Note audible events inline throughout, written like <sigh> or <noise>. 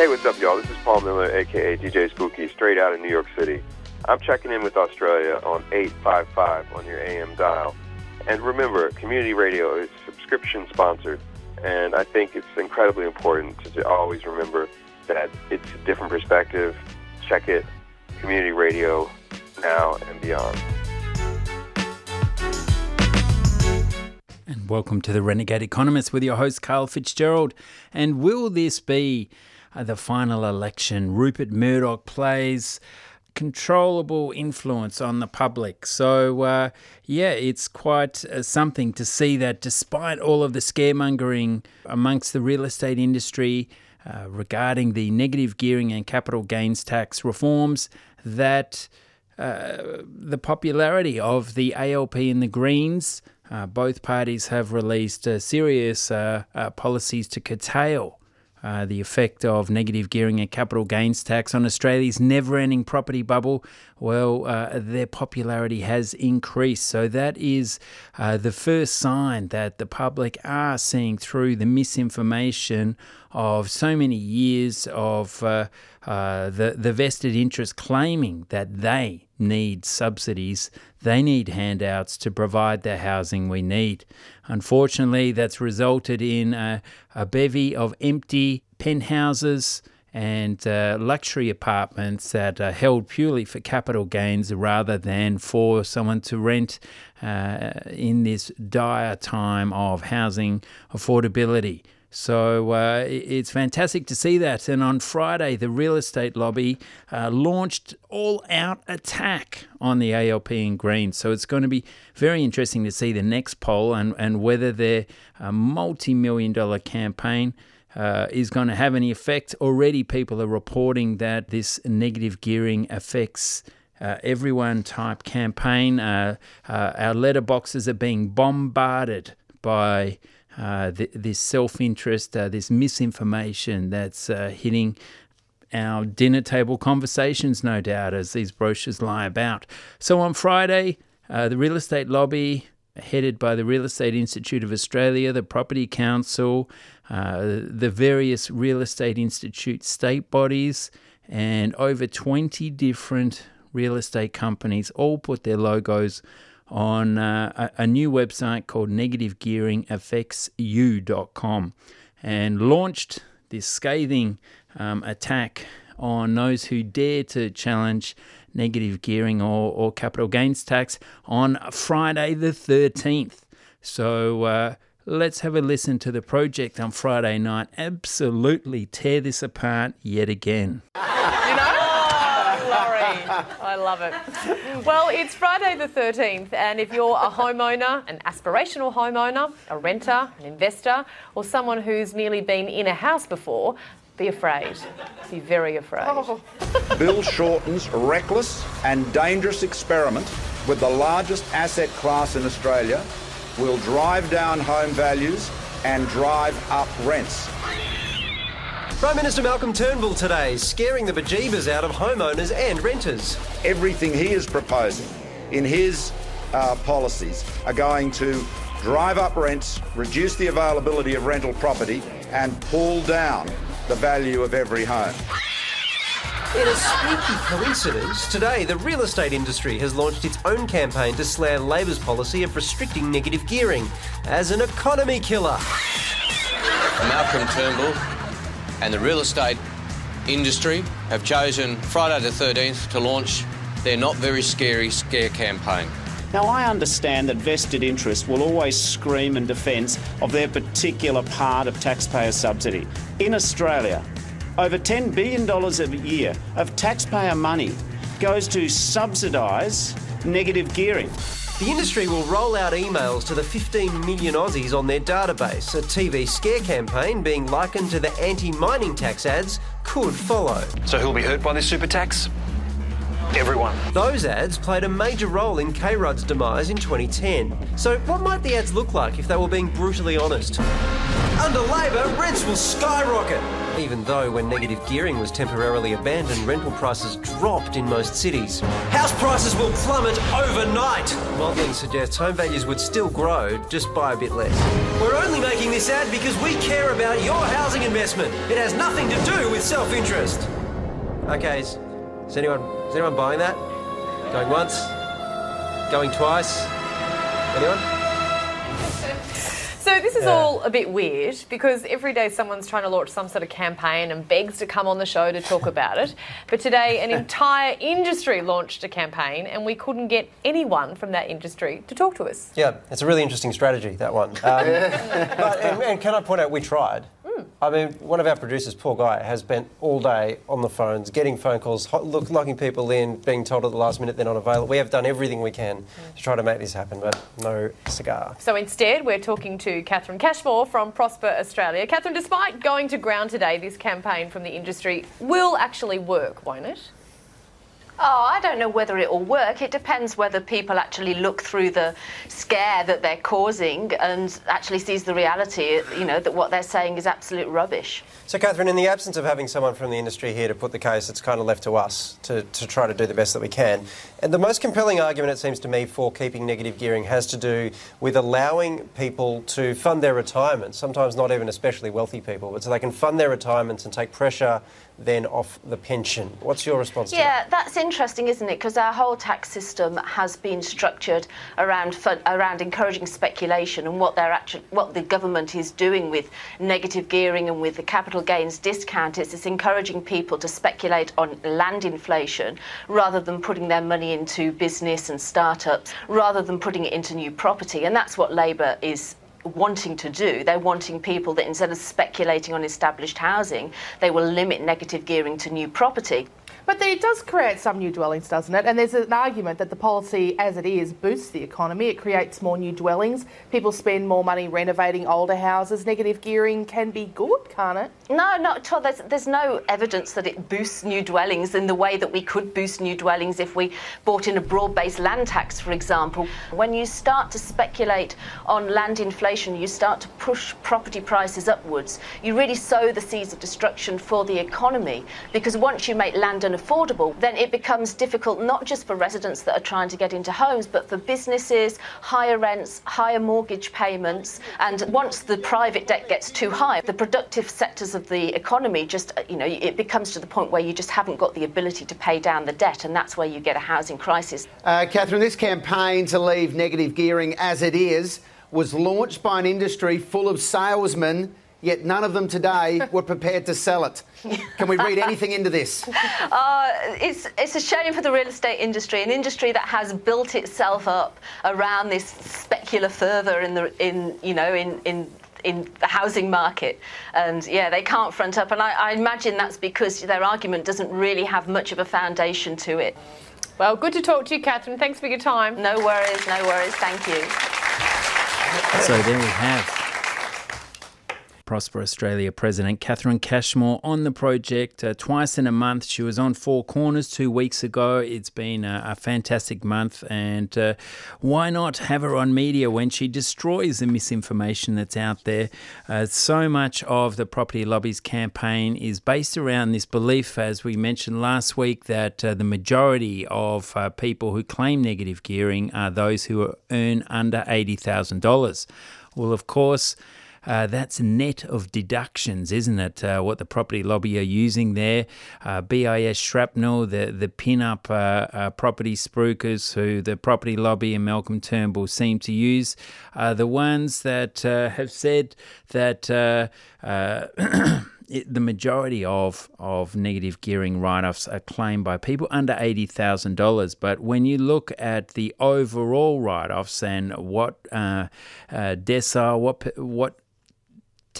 Hey, what's up, y'all? This is Paul Miller, aka DJ Spooky, straight out of New York City. I'm checking in with Australia on 855 on your AM dial. And remember, community radio is subscription sponsored, and I think it's incredibly important to always remember that it's a different perspective. Check it, community radio, now and beyond. And welcome to the Renegade Economist with your host, Karl Fitzgerald. And will this be the final election? Rupert Murdoch plays controllable influence on the public. So, uh, yeah, it's quite uh, something to see that despite all of the scaremongering amongst the real estate industry uh, regarding the negative gearing and capital gains tax reforms, that uh, the popularity of the ALP and the Greens uh, both parties have released uh, serious uh, uh policies to curtail uh, the effect of negative gearing and capital gains tax on Australia's never ending property bubble, well, uh, their popularity has increased. So, that is the first sign that the public are seeing through the misinformation of so many years of uh, uh, the, the vested interest claiming that they need subsidies, they need handouts to provide the housing we need. Unfortunately, that's resulted in a, a bevy of empty penthouses and uh, luxury apartments that are held purely for capital gains rather than for someone to rent uh, in this dire time of housing affordability. So uh, it's fantastic to see that. And on Friday, the real estate lobby uh, launched all out attack on the ALP and Greens. So it's going to be very interesting to see the next poll and, and whether their uh, multi million dollar campaign. Uh, is going to have any effect. Already, people are reporting that this negative gearing affects uh, everyone type campaign. Uh, uh, our letterboxes are being bombarded by uh, th- this self interest, uh, this misinformation that's uh, hitting our dinner table conversations, no doubt, as these brochures lie about. So on Friday, uh, the real estate lobby, headed by the Real Estate Institute of Australia, the Property Council, the various Real Estate Institute state bodies, and over 20 different real estate companies all put their logos on uh, a, a, new website called negativegearingaffectsyou.com and launched this scathing um, attack on those who dare to challenge negative gearing or, or capital gains tax on Friday the 13th. So uh, let's have a listen to the project on Friday night. Absolutely tear this apart yet again. <laughs> I love it. Well, it's Friday the 13th, and if you're a homeowner, an aspirational homeowner, a renter, an investor, or someone who's nearly been in a house before, be afraid. Be very afraid. Oh. Bill Shorten's reckless and dangerous experiment with the largest asset class in Australia will drive down home values and drive up rents. Prime Minister Malcolm Turnbull today scaring the bejeebers out of homeowners and renters. Everything he is proposing in his uh, policies are going to drive up rents, reduce the availability of rental property, and pull down the value of every home. In a spooky coincidence, today the real estate industry has launched its own campaign to slam Labor's policy of restricting negative gearing as an economy killer. Malcolm Turnbull and the real estate industry have chosen Friday the 13th to launch their Not Very Scary Scare campaign. Now, I understand that vested interests will always scream in defence of their particular part of taxpayer subsidy. In Australia, over $10 billion a year of taxpayer money goes to subsidise negative gearing. The industry will roll out emails to the 15 million Aussies on their database. A TV scare campaign being likened to the anti mining tax ads could follow. So, who'll be hurt by this super tax? Everyone. Those ads played a major role in K Rudd's demise in 2010. So, what might the ads look like if they were being brutally honest? Under Labor, rents will skyrocket. Even though when negative gearing was temporarily abandoned, rental prices dropped in most cities. House prices will plummet overnight. Modelling suggests home values would still grow, just by a bit less. We're only making this ad because we care about your housing investment. It has nothing to do with self-interest. Okay, is, is anyone is anyone buying that? Going once? Going twice? Anyone? So this is Yeah. all a bit weird because every day someone's trying to launch some sort of campaign and begs to come on the show to talk about it. But today an <laughs> entire industry launched a campaign and we couldn't get anyone from that industry to talk to us. Yeah, it's a really interesting strategy, that one. Um, <laughs> but, and, and can I point out, we tried. I mean, one of our producers, poor guy, has spent all day on the phones, getting phone calls, ho- look, locking people in, being told at the last minute they're not available. We have done everything we can mm. to try to make this happen, but no cigar. So instead, we're talking to Catherine Cashmore from Prosper Australia. Catherine, despite going to ground today, this campaign from the industry will actually work, won't it? Oh, I don't know whether it will work. It depends whether people actually look through the scare that they're causing and actually sees the reality, you know, that what they're saying is absolute rubbish. So, Catherine, in the absence of having someone from the industry here to put the case, it's kind of left to us to, to try to do the best that we can. And the most compelling argument, it seems to me, for keeping negative gearing has to do with allowing people to fund their retirement, sometimes not even especially wealthy people, but so they can fund their retirements and take pressure then off the pension. What's your response to that? Yeah, that's interesting, isn't it? Because our whole tax system has been structured around fun, around encouraging speculation, and what they're actually what the government is doing with negative gearing and with the capital gains discount is it's encouraging people to speculate on land inflation rather than putting their money into business and startups, rather than putting it into new property, and that's what Labor is wanting to do. They're wanting people that instead of speculating on established housing, they will limit negative gearing to new property. But it does create some new dwellings, doesn't it? And there's an argument that the policy, as it is, boosts the economy. It creates more new dwellings. People spend more money renovating older houses. Negative gearing can be good, can't it? No, not at all. There's, there's no evidence that it boosts new dwellings in the way that we could boost new dwellings if we brought in a broad based land tax, for example. When you start to speculate on land inflation, you start to push property prices upwards. You really sow the seeds of destruction for the economy because once you make land unaffordable, then it becomes difficult not just for residents that are trying to get into homes, but for businesses, higher rents, higher mortgage payments. And once the private debt gets too high, the productive sectors of the economy just, you know, it becomes to the point where you just haven't got the ability to pay down the debt, and that's where you get a housing crisis. Uh, Catherine, this campaign to leave negative gearing as it is was launched by an industry full of salesmen, yet none of them today <laughs> were prepared to sell it. Can we read anything into this? Uh, it's it's a shame for the real estate industry, an industry that has built itself up around this specular fervour in the in you know in in in the housing market, and yeah, they can't front up. And I, I imagine that's because their argument doesn't really have much of a foundation to it. Well, good to talk to you, Catherine. Thanks for your time. No worries, no worries. Thank you. So there we have Prosper Australia President Catherine Cashmore on the project uh, twice in a month. She was on Four Corners two weeks ago. It's been a, a fantastic month, and uh, why not have her on media when she destroys the misinformation that's out there? Uh, so much of the property lobby's campaign is based around this belief, as we mentioned last week, that uh, the majority of uh, people who claim negative gearing are those who earn under $80,000. Well, of course, uh, that's net of deductions, isn't it? Uh, what the property lobby are using there. Uh, BIS shrapnel, the, the pin up uh, uh, property spruikers who the property lobby and Malcolm Turnbull seem to use the ones that have said that. <clears throat> It, the majority of, of negative gearing write offs are claimed by people under $80,000. But when you look at the overall write offs and what uh, uh, decile, what, what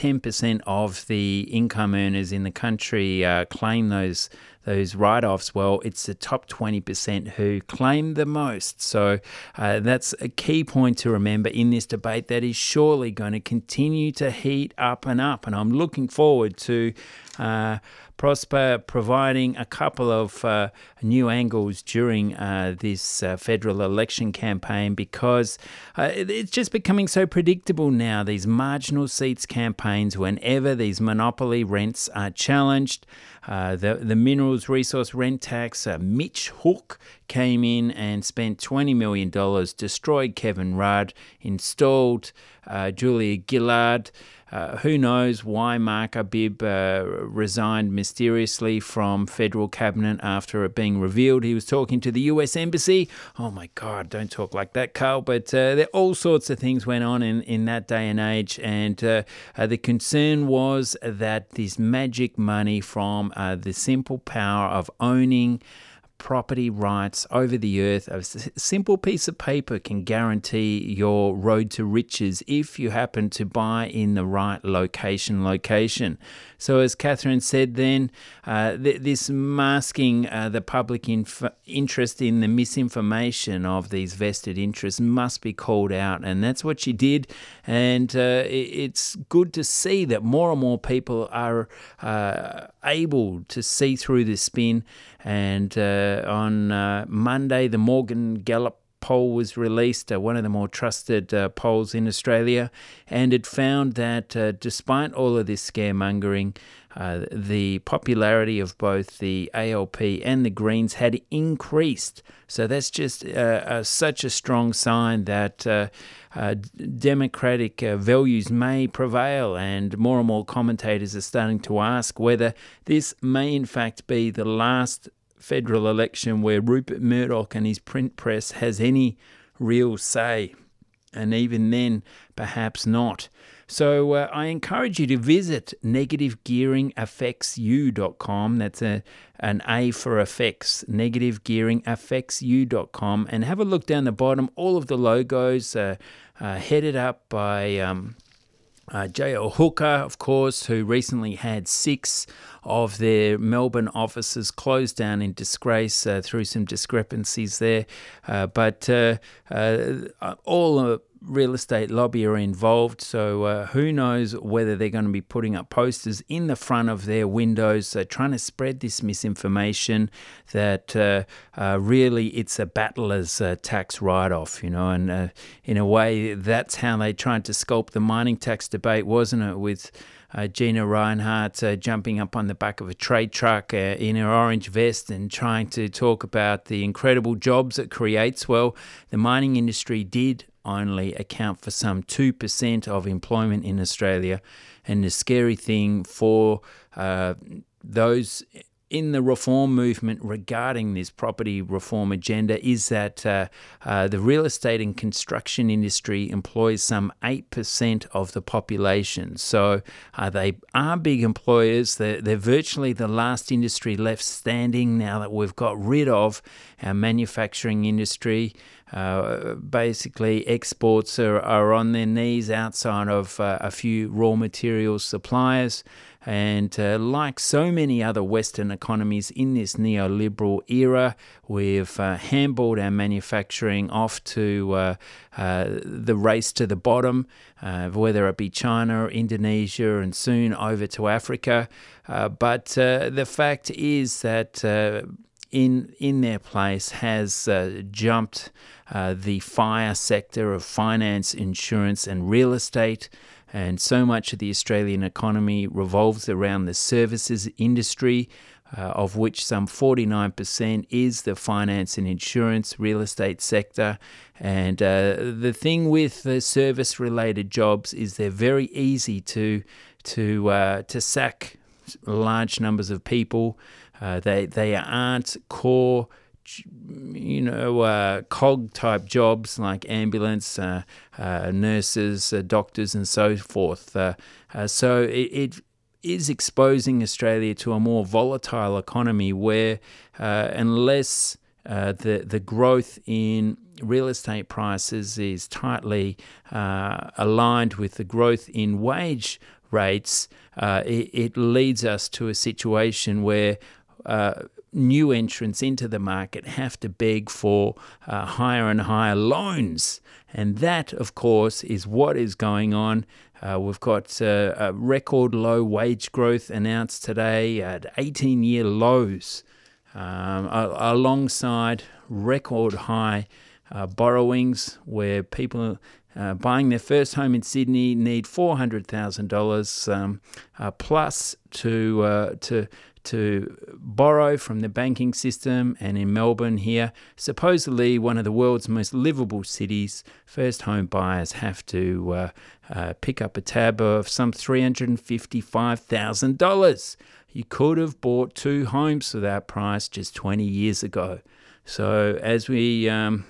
10% of the income earners in the country uh, claim those those write offs, well, it's the top 20% who claim the most. So uh, that's a key point to remember in this debate that is surely going to continue to heat up and up. And I'm looking forward to. Uh, Prosper providing a couple of uh, new angles during uh, this uh, federal election campaign because uh, it's just becoming so predictable now. These marginal seats campaigns, whenever these monopoly rents are challenged, uh, the, the minerals resource rent tax, uh, Mitch Hooke came in and spent $20 million, destroyed Kevin Rudd, installed Julia Gillard. Uh, who knows why Mark Arbib uh, resigned mysteriously from federal cabinet after it being revealed he was talking to the US Embassy? Oh my God, don't talk like that, Karl. But uh, there all sorts of things went on in, in that day and age. And uh, uh, the concern was that this magic money from the simple power of owning property rights over the earth. A simple piece of paper can guarantee your road to riches if you happen to buy in the right location. Location. So, as Catherine said, then uh, th- this masking uh, the public inf- interest in the misinformation of these vested interests must be called out, and that's what she did. And uh, it's good to see that more and more people are uh, able to see through this spin. And uh, on uh, Monday, the Morgan Gallup poll was released, uh, one of the more trusted uh, polls in Australia, and it found that uh, despite all of this scaremongering, uh, the popularity of both the ALP and the Greens had increased. So that's just uh, such a strong sign that uh, democratic values may prevail, and more and more commentators are starting to ask whether this may in fact be the last federal election where Rupert Murdoch and his print press has any real say, and even then, perhaps not. So uh, I encourage you to visit negativegearingaffectsyou.com. That's a, an A for effects, negativegearingaffectsyou.com, and have a look down the bottom. All of the logos uh, uh, headed up by um, uh, J.L. Hooker, of course, who recently had six of their Melbourne offices closed down in disgrace uh, through some discrepancies there. Uh, but uh, uh all real estate lobby are involved, so uh, who knows whether they're going to be putting up posters in the front of their windows, uh, trying to spread this misinformation that uh, uh really it's a battler's uh, tax write off, you know, and uh, in a way that's how they tried to sculpt the mining tax debate, wasn't it? With Gina Rinehart uh, jumping up on the back of a trade truck uh, in her orange vest and trying to talk about the incredible jobs it creates. Well, the mining industry did only account for some 2% of employment in Australia. And the scary thing for uh, those in the reform movement regarding this property reform agenda is that uh, uh, the real estate and construction industry employs some 8% of the population. So uh, they are big employers. They're, they're virtually the last industry left standing now that we've got rid of our manufacturing industry. Uh, basically, exports are, are on their knees outside of uh, a few raw materials suppliers. And uh, like so many other Western economies in this neoliberal era, we've uh, handballed our manufacturing off to uh, uh the race to the bottom, uh, whether it be China, Indonesia, and soon over to Africa. But the fact is that in in their place has uh, jumped uh, the fire sector of finance, insurance, and real estate. And so much of the Australian economy revolves around the services industry, uh, of which some 49% is the finance and insurance real estate sector. And uh, the thing with the service related jobs is they're very easy to, to, uh, to sack large numbers of people. Uh, they, they aren't core you know, uh, cog type jobs like ambulance, uh, uh, nurses, uh, doctors, and so forth. Uh, uh, so it, it is exposing Australia to a more volatile economy where, unless the the growth in real estate prices is tightly aligned with the growth in wage rates, it, it leads us to a situation where uh, new entrants into the market have to beg for uh, higher and higher loans. And that, of course, is what is going on. Uh, we've got uh, a record low wage growth announced today at 18 year lows, um, alongside record high uh, borrowings where people uh, buying their first home in Sydney need four hundred thousand um, dollars uh, plus to uh, to to borrow from the banking system. And in Melbourne, here, supposedly one of the world's most livable cities, first home buyers have to uh, uh, pick up a tab of some three hundred and fifty-five thousand dollars. You could have bought two homes for that price just twenty years ago. So as we um,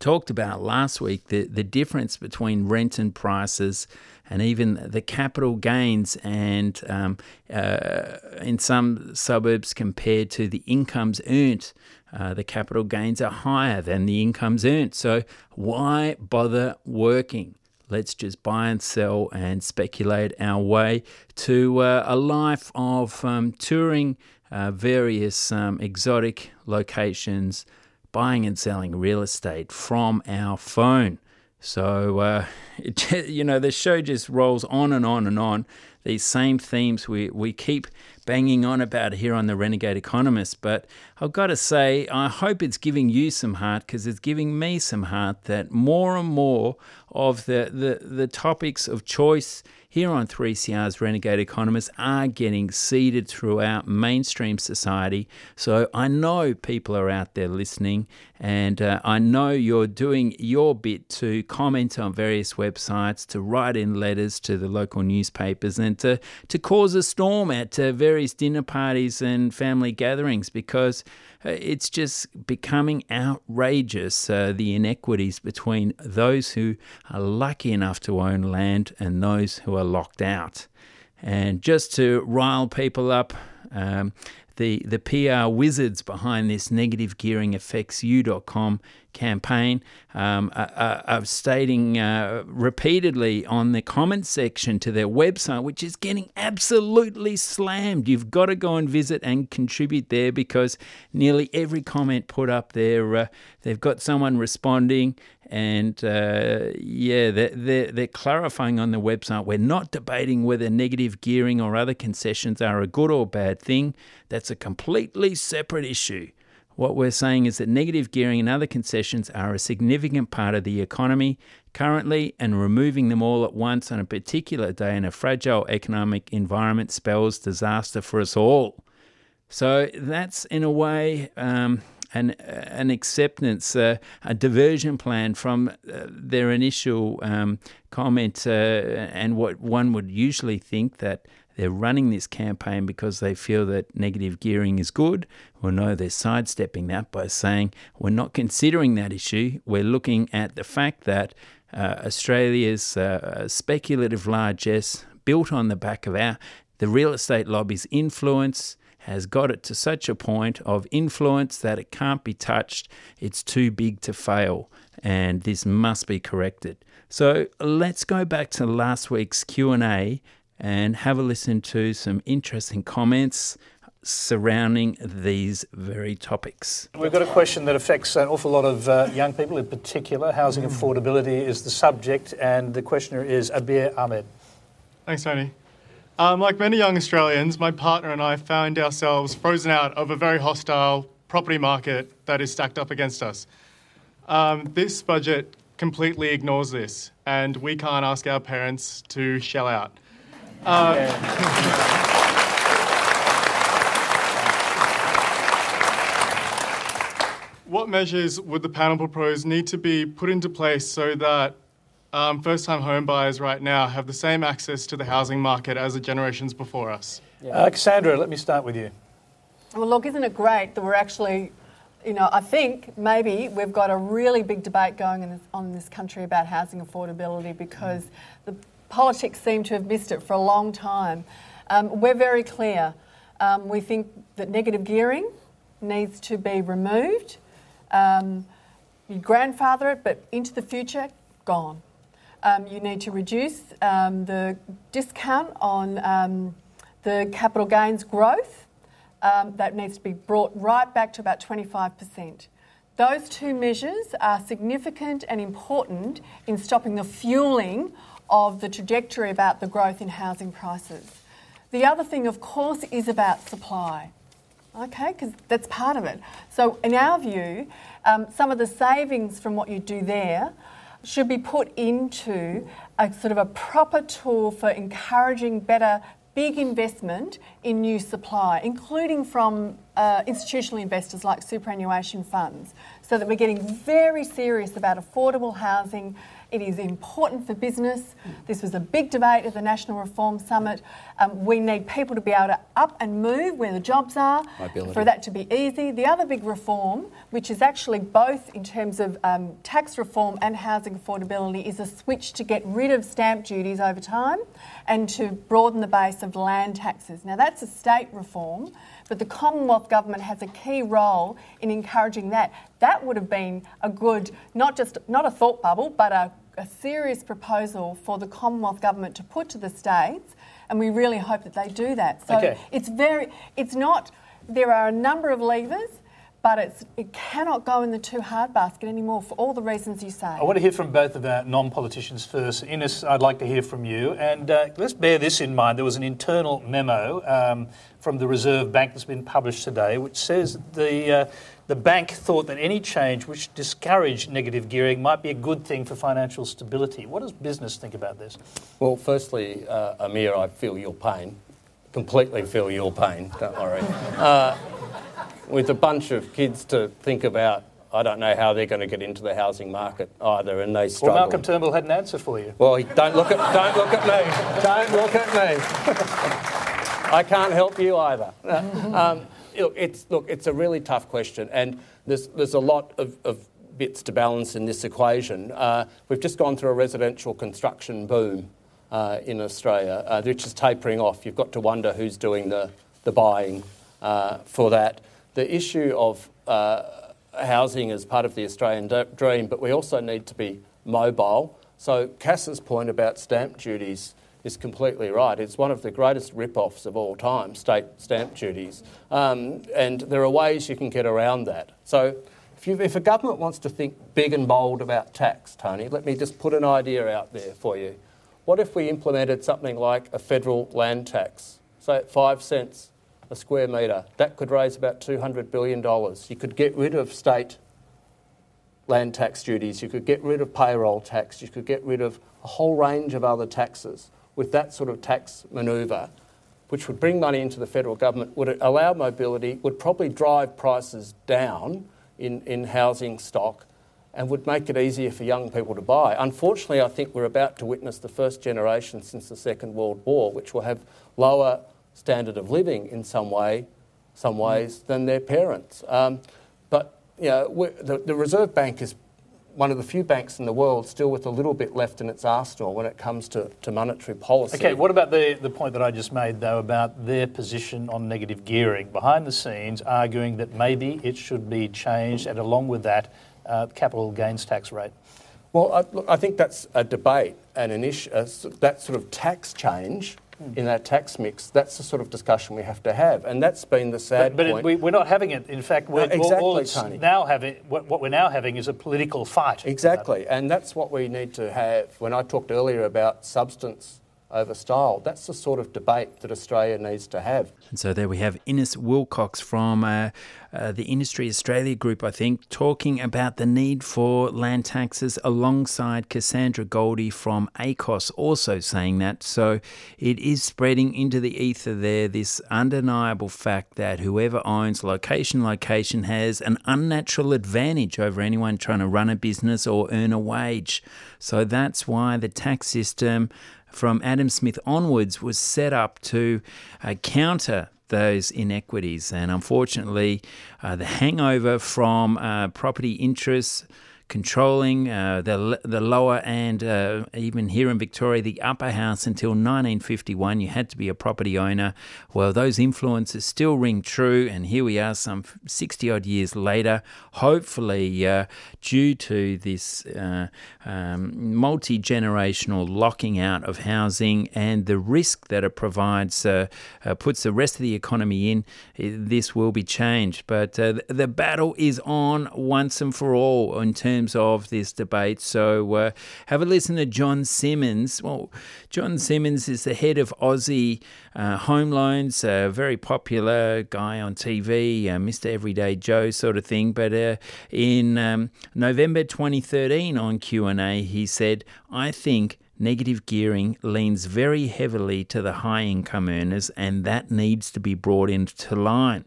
talked about last week, the, the difference between rent and prices and even the capital gains and um, uh, in some suburbs compared to the incomes earned. Uh, the capital gains are higher than the incomes earned. So, why bother working? Let's just buy and sell and speculate our way to uh, a life of um, touring uh, various um, exotic locations, buying and selling real estate from our phone. So, uh, <laughs> it, you know, the show just rolls on and on and on. These same themes we, we keep banging on about here on the Renegade Economist. But I've got to say, I hope it's giving you some heart because it's giving me some heart that more and more of the, the, the topics of choice here on 3CR's Renegade Economists are getting seeded throughout mainstream society. So I know people are out there listening, and uh, I know you're doing your bit to comment on various websites, to write in letters to the local newspapers, and to, to cause a storm at uh, various dinner parties and family gatherings because uh, it's just becoming outrageous uh, the inequities between those who are lucky enough to own land and those who are locked out. And just to rile people up, um, the, the PR wizards behind this negative gearing affects you.com campaign um, are, are, stating uh, repeatedly on the comment section to their website, which is getting absolutely slammed. You've got to go and visit and contribute there because nearly every comment put up there, uh, they've got someone responding. And uh, yeah, they're, they're, they're clarifying on the website we're not debating whether negative gearing or other concessions are a good or bad thing. That's a completely separate issue. What we're saying is that negative gearing and other concessions are a significant part of the economy currently, and removing them all at once on a particular day in a fragile economic environment spells disaster for us all. So that's in a way um, an an acceptance, uh, a diversion plan from uh, their initial um, comment, uh, and what one would usually think that they're running this campaign because they feel that negative gearing is good. Well, no, they're sidestepping that by saying we're not considering that issue. We're looking at the fact that uh, Australia's uh, speculative largesse, built on the back of our the real estate lobby's influence, has got it to such a point of influence that it can't be touched. It's too big to fail, and this must be corrected. So let's go back to last week's Q and A and have a listen to some interesting comments surrounding these very topics. We've got a question that affects an awful lot of uh, young people in particular. Housing mm. affordability is the subject, and the questioner is Abir Ahmed. Thanks, Tony. Um, like many young Australians, my partner and I found ourselves frozen out of a very hostile property market that is stacked up against us. Um, this budget completely ignores this, and we can't ask our parents to shell out. Uh, <laughs> what measures would the panel propose need to be put into place so that um, first time home buyers right now have the same access to the housing market as the generations before us? Uh, Cassandra, let me start with you. Well, look, isn't it great that we're actually, you know, I think maybe we've got a really big debate going in this, on in this country about housing affordability because the politics seem to have missed it for a long time. Um, we're very clear. Um, we think that negative gearing needs to be removed. Um, you grandfather it, but into the future, gone. Um, you need to reduce um, the discount on um, the capital gains growth. um, that needs to be brought right back to about 25%. Those two measures are significant and important in stopping the fueling of the trajectory about the growth in housing prices. The other thing, of course, is about supply. Okay, because that's part of it. So, in our view, um, some of the savings from what you do there should be put into a sort of a proper tool for encouraging better big investment in new supply, including from uh, institutional investors like superannuation funds, so that we're getting very serious about affordable housing it is important for business. This was a big debate at the National Reform Summit. Um, we need people to be able to up and move where the jobs are, Mobility. for that to be easy. The other big reform, which is actually both in terms of um, tax reform and housing affordability, is a switch to get rid of stamp duties over time and to broaden the base of land taxes. Now, that's a state reform but the Commonwealth Government has a key role in encouraging that. That would have been a good, not just not a thought bubble, but a, a serious proposal for the Commonwealth Government to put to the states, and we really hope that they do that. So Okay. it's very, it's not. There are a number of levers. But it's, it cannot go in the too hard basket anymore for all the reasons you say. I want to hear from both of our non politicians first. Innes, I'd like to hear from you. And uh, let's bear this in mind. There was an internal memo um, from the Reserve Bank that's been published today, which says the, uh, the bank thought that any change which discouraged negative gearing might be a good thing for financial stability. What does business think about this? Well, firstly, uh, Amir, I feel your pain. Completely feel your pain, don't worry. Uh, with a bunch of kids to think about, I don't know how they're going to get into the housing market either, and they struggle. Well. Malcolm Turnbull had an answer for you. Well, don't look at don't look at me. <laughs> Don't look at me. <laughs> I can't help you either. Um, look, it's look, it's a really tough question, and there's there's a lot of, of bits to balance in this equation. Uh, we've just gone through a residential construction boom uh, in Australia, uh, which is tapering off. You've got to wonder who's doing the the buying uh, for that. The issue of uh, housing is part of the Australian dream, but we also need to be mobile. So Cass's point about stamp duties is completely right. It's one of the greatest rip-offs of all time, state stamp duties. Um, and there are ways you can get around that. So if, you, if a government wants to think big and bold about tax, Tony, let me just put an idea out there for you. What if we implemented something like a federal land tax, say at five cents a square metre? That could raise about $200 billion. You could get rid of state land tax duties, you could get rid of payroll tax, you could get rid of a whole range of other taxes with that sort of tax manoeuvre, which would bring money into the federal government, would allow mobility, would probably drive prices down in, in housing stock, and would make it easier for young people to buy. Unfortunately, I think we're about to witness the first generation since the Second World War, which will have lower standard of living in some way, some ways than their parents. Um, but you know, the, the Reserve Bank is one of the few banks in the world still with a little bit left in its arsenal when it comes to, to monetary policy. Okay, what about the, the point that I just made, though, about their position on negative gearing? Behind the scenes, arguing that maybe it should be changed, and along with that, uh, capital gains tax rate. Well, I, look, I think that's a debate and an issue. Uh, that sort of tax change Hmm. in our tax mix, that's the sort of discussion we have to have. And that's been the sad But, but it, we, we're not having it. In fact, we're, No, exactly, Tony. now having, what, what we're now having is a political fight. Exactly, and that's what we need to have. When I talked earlier about substance over style, that's the sort of debate that Australia needs to have. And so there we have Innes Willox from uh, uh, the Industry Australia Group, I think, talking about the need for land taxes alongside Cassandra Goldie from ACOSS also saying that. So it is spreading into the ether there, this undeniable fact that whoever owns location, location has an unnatural advantage over anyone trying to run a business or earn a wage. So that's why the tax system from Adam Smith onwards was set up to uh, counter those inequities. And unfortunately, uh, the hangover from uh, property interests controlling uh, the the lower and uh, even here in Victoria the upper house until 1951. You had to be a property owner. Well, those influences still ring true, and here we are, some 60 odd years later. Hopefully, uh, due to this uh, um, multi generational locking out of housing and the risk that it provides, uh, uh, puts the rest of the economy in, this will be changed. But the battle is on once and for all in terms of this debate. So uh, have a listen to John Simmons. Well, John Simmons is the head of Aussie uh, Home Loans, a very popular guy on TV, uh, Mr. Everyday Joe sort of thing. But uh, in um, November 2013 on Q&A, he said, I think negative gearing leans very heavily to the high income earners, and that needs to be brought into line.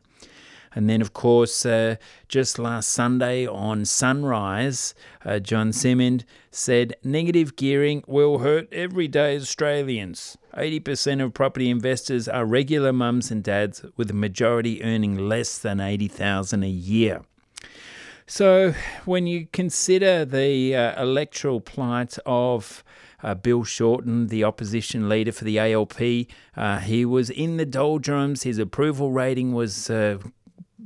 And then, of course, uh, just last Sunday on Sunrise, uh, John Symond said negative gearing will hurt everyday Australians. 80% of property investors are regular mums and dads, with the majority earning less than 80,000 a year. So, when you consider the uh, electoral plight of uh, Bill Shorten, the opposition leader for the ALP, uh, he was in the doldrums. His approval rating was uh,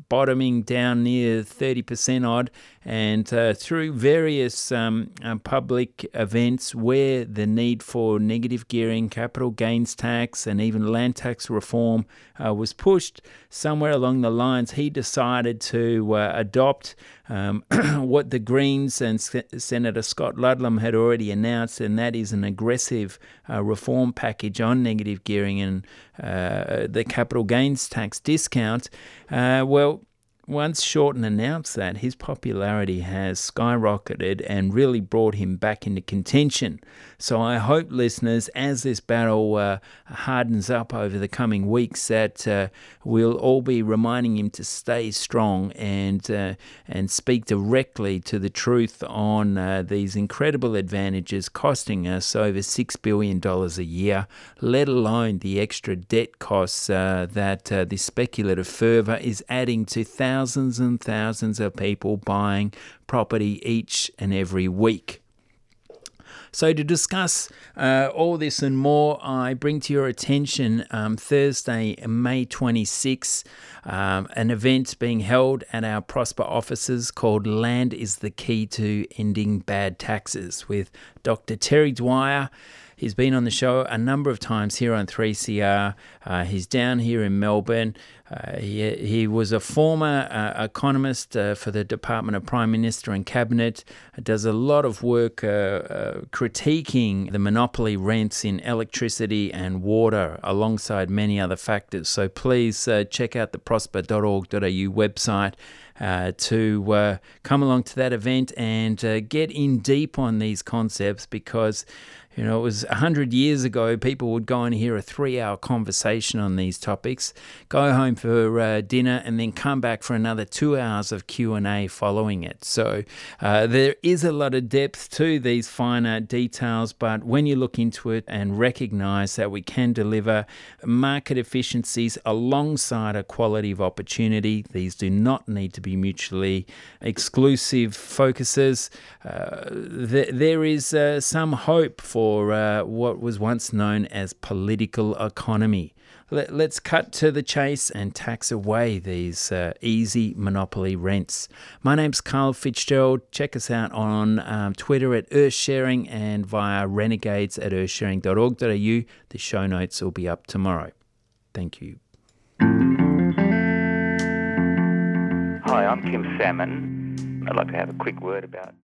bottoming down near 30% odd, and uh, through various um, uh, public events where the need for negative gearing, capital gains tax, and even land tax reform uh, was pushed, somewhere along the lines, he decided to uh, adopt um, <clears throat> what the Greens and Senator Scott Ludlam had already announced, and that is an aggressive uh, reform package on negative gearing and uh, the capital gains tax discount. well, once Shorten announced that, his popularity has skyrocketed and really brought him back into contention. So I hope, listeners, as this battle uh, hardens up over the coming weeks, that uh, we'll all be reminding him to stay strong and uh, and speak directly to the truth on uh, these incredible advantages costing us over six billion dollars a year, let alone the extra debt costs uh, that uh, this speculative fervour is adding to thousands and thousands of people buying property each and every week. So, to discuss uh, all this and more, I bring to your attention um, Thursday, May 26, um, an event being held at our Prosper offices called Land is the Key to Ending Bad Taxes with Dr. Terry Dwyer. He's been on the show a number of times here on 3CR. Uh, he's down here in Melbourne. Uh, he, he was a former uh, economist uh, for the Department of Prime Minister and Cabinet, does a lot of work uh, uh, critiquing the monopoly rents in electricity and water alongside many other factors. So please uh, check out the prosper.org.au website. to come along to that event and get in deep on these concepts because you know, it was 100 years ago, people would go and hear a three hour conversation on these topics, go home for uh, dinner, and then come back for another two hours of Q&A following it. So uh, there is a lot of depth to these finer details, but when you look into it and recognize that we can deliver market efficiencies alongside a quality of opportunity, these do not need to be mutually exclusive focuses. Uh, th- there is uh, some hope for for uh, what was once known as political economy. Let, us cut to the chase and tax away these uh, easy monopoly rents. My name's Karl Fitzgerald. Check us out on um, Twitter at Earthsharing and via renegades at earthsharing.org.au. The show notes will be up tomorrow. Thank you. Hi, I'm Kim Salmon. I'd like to have a quick word about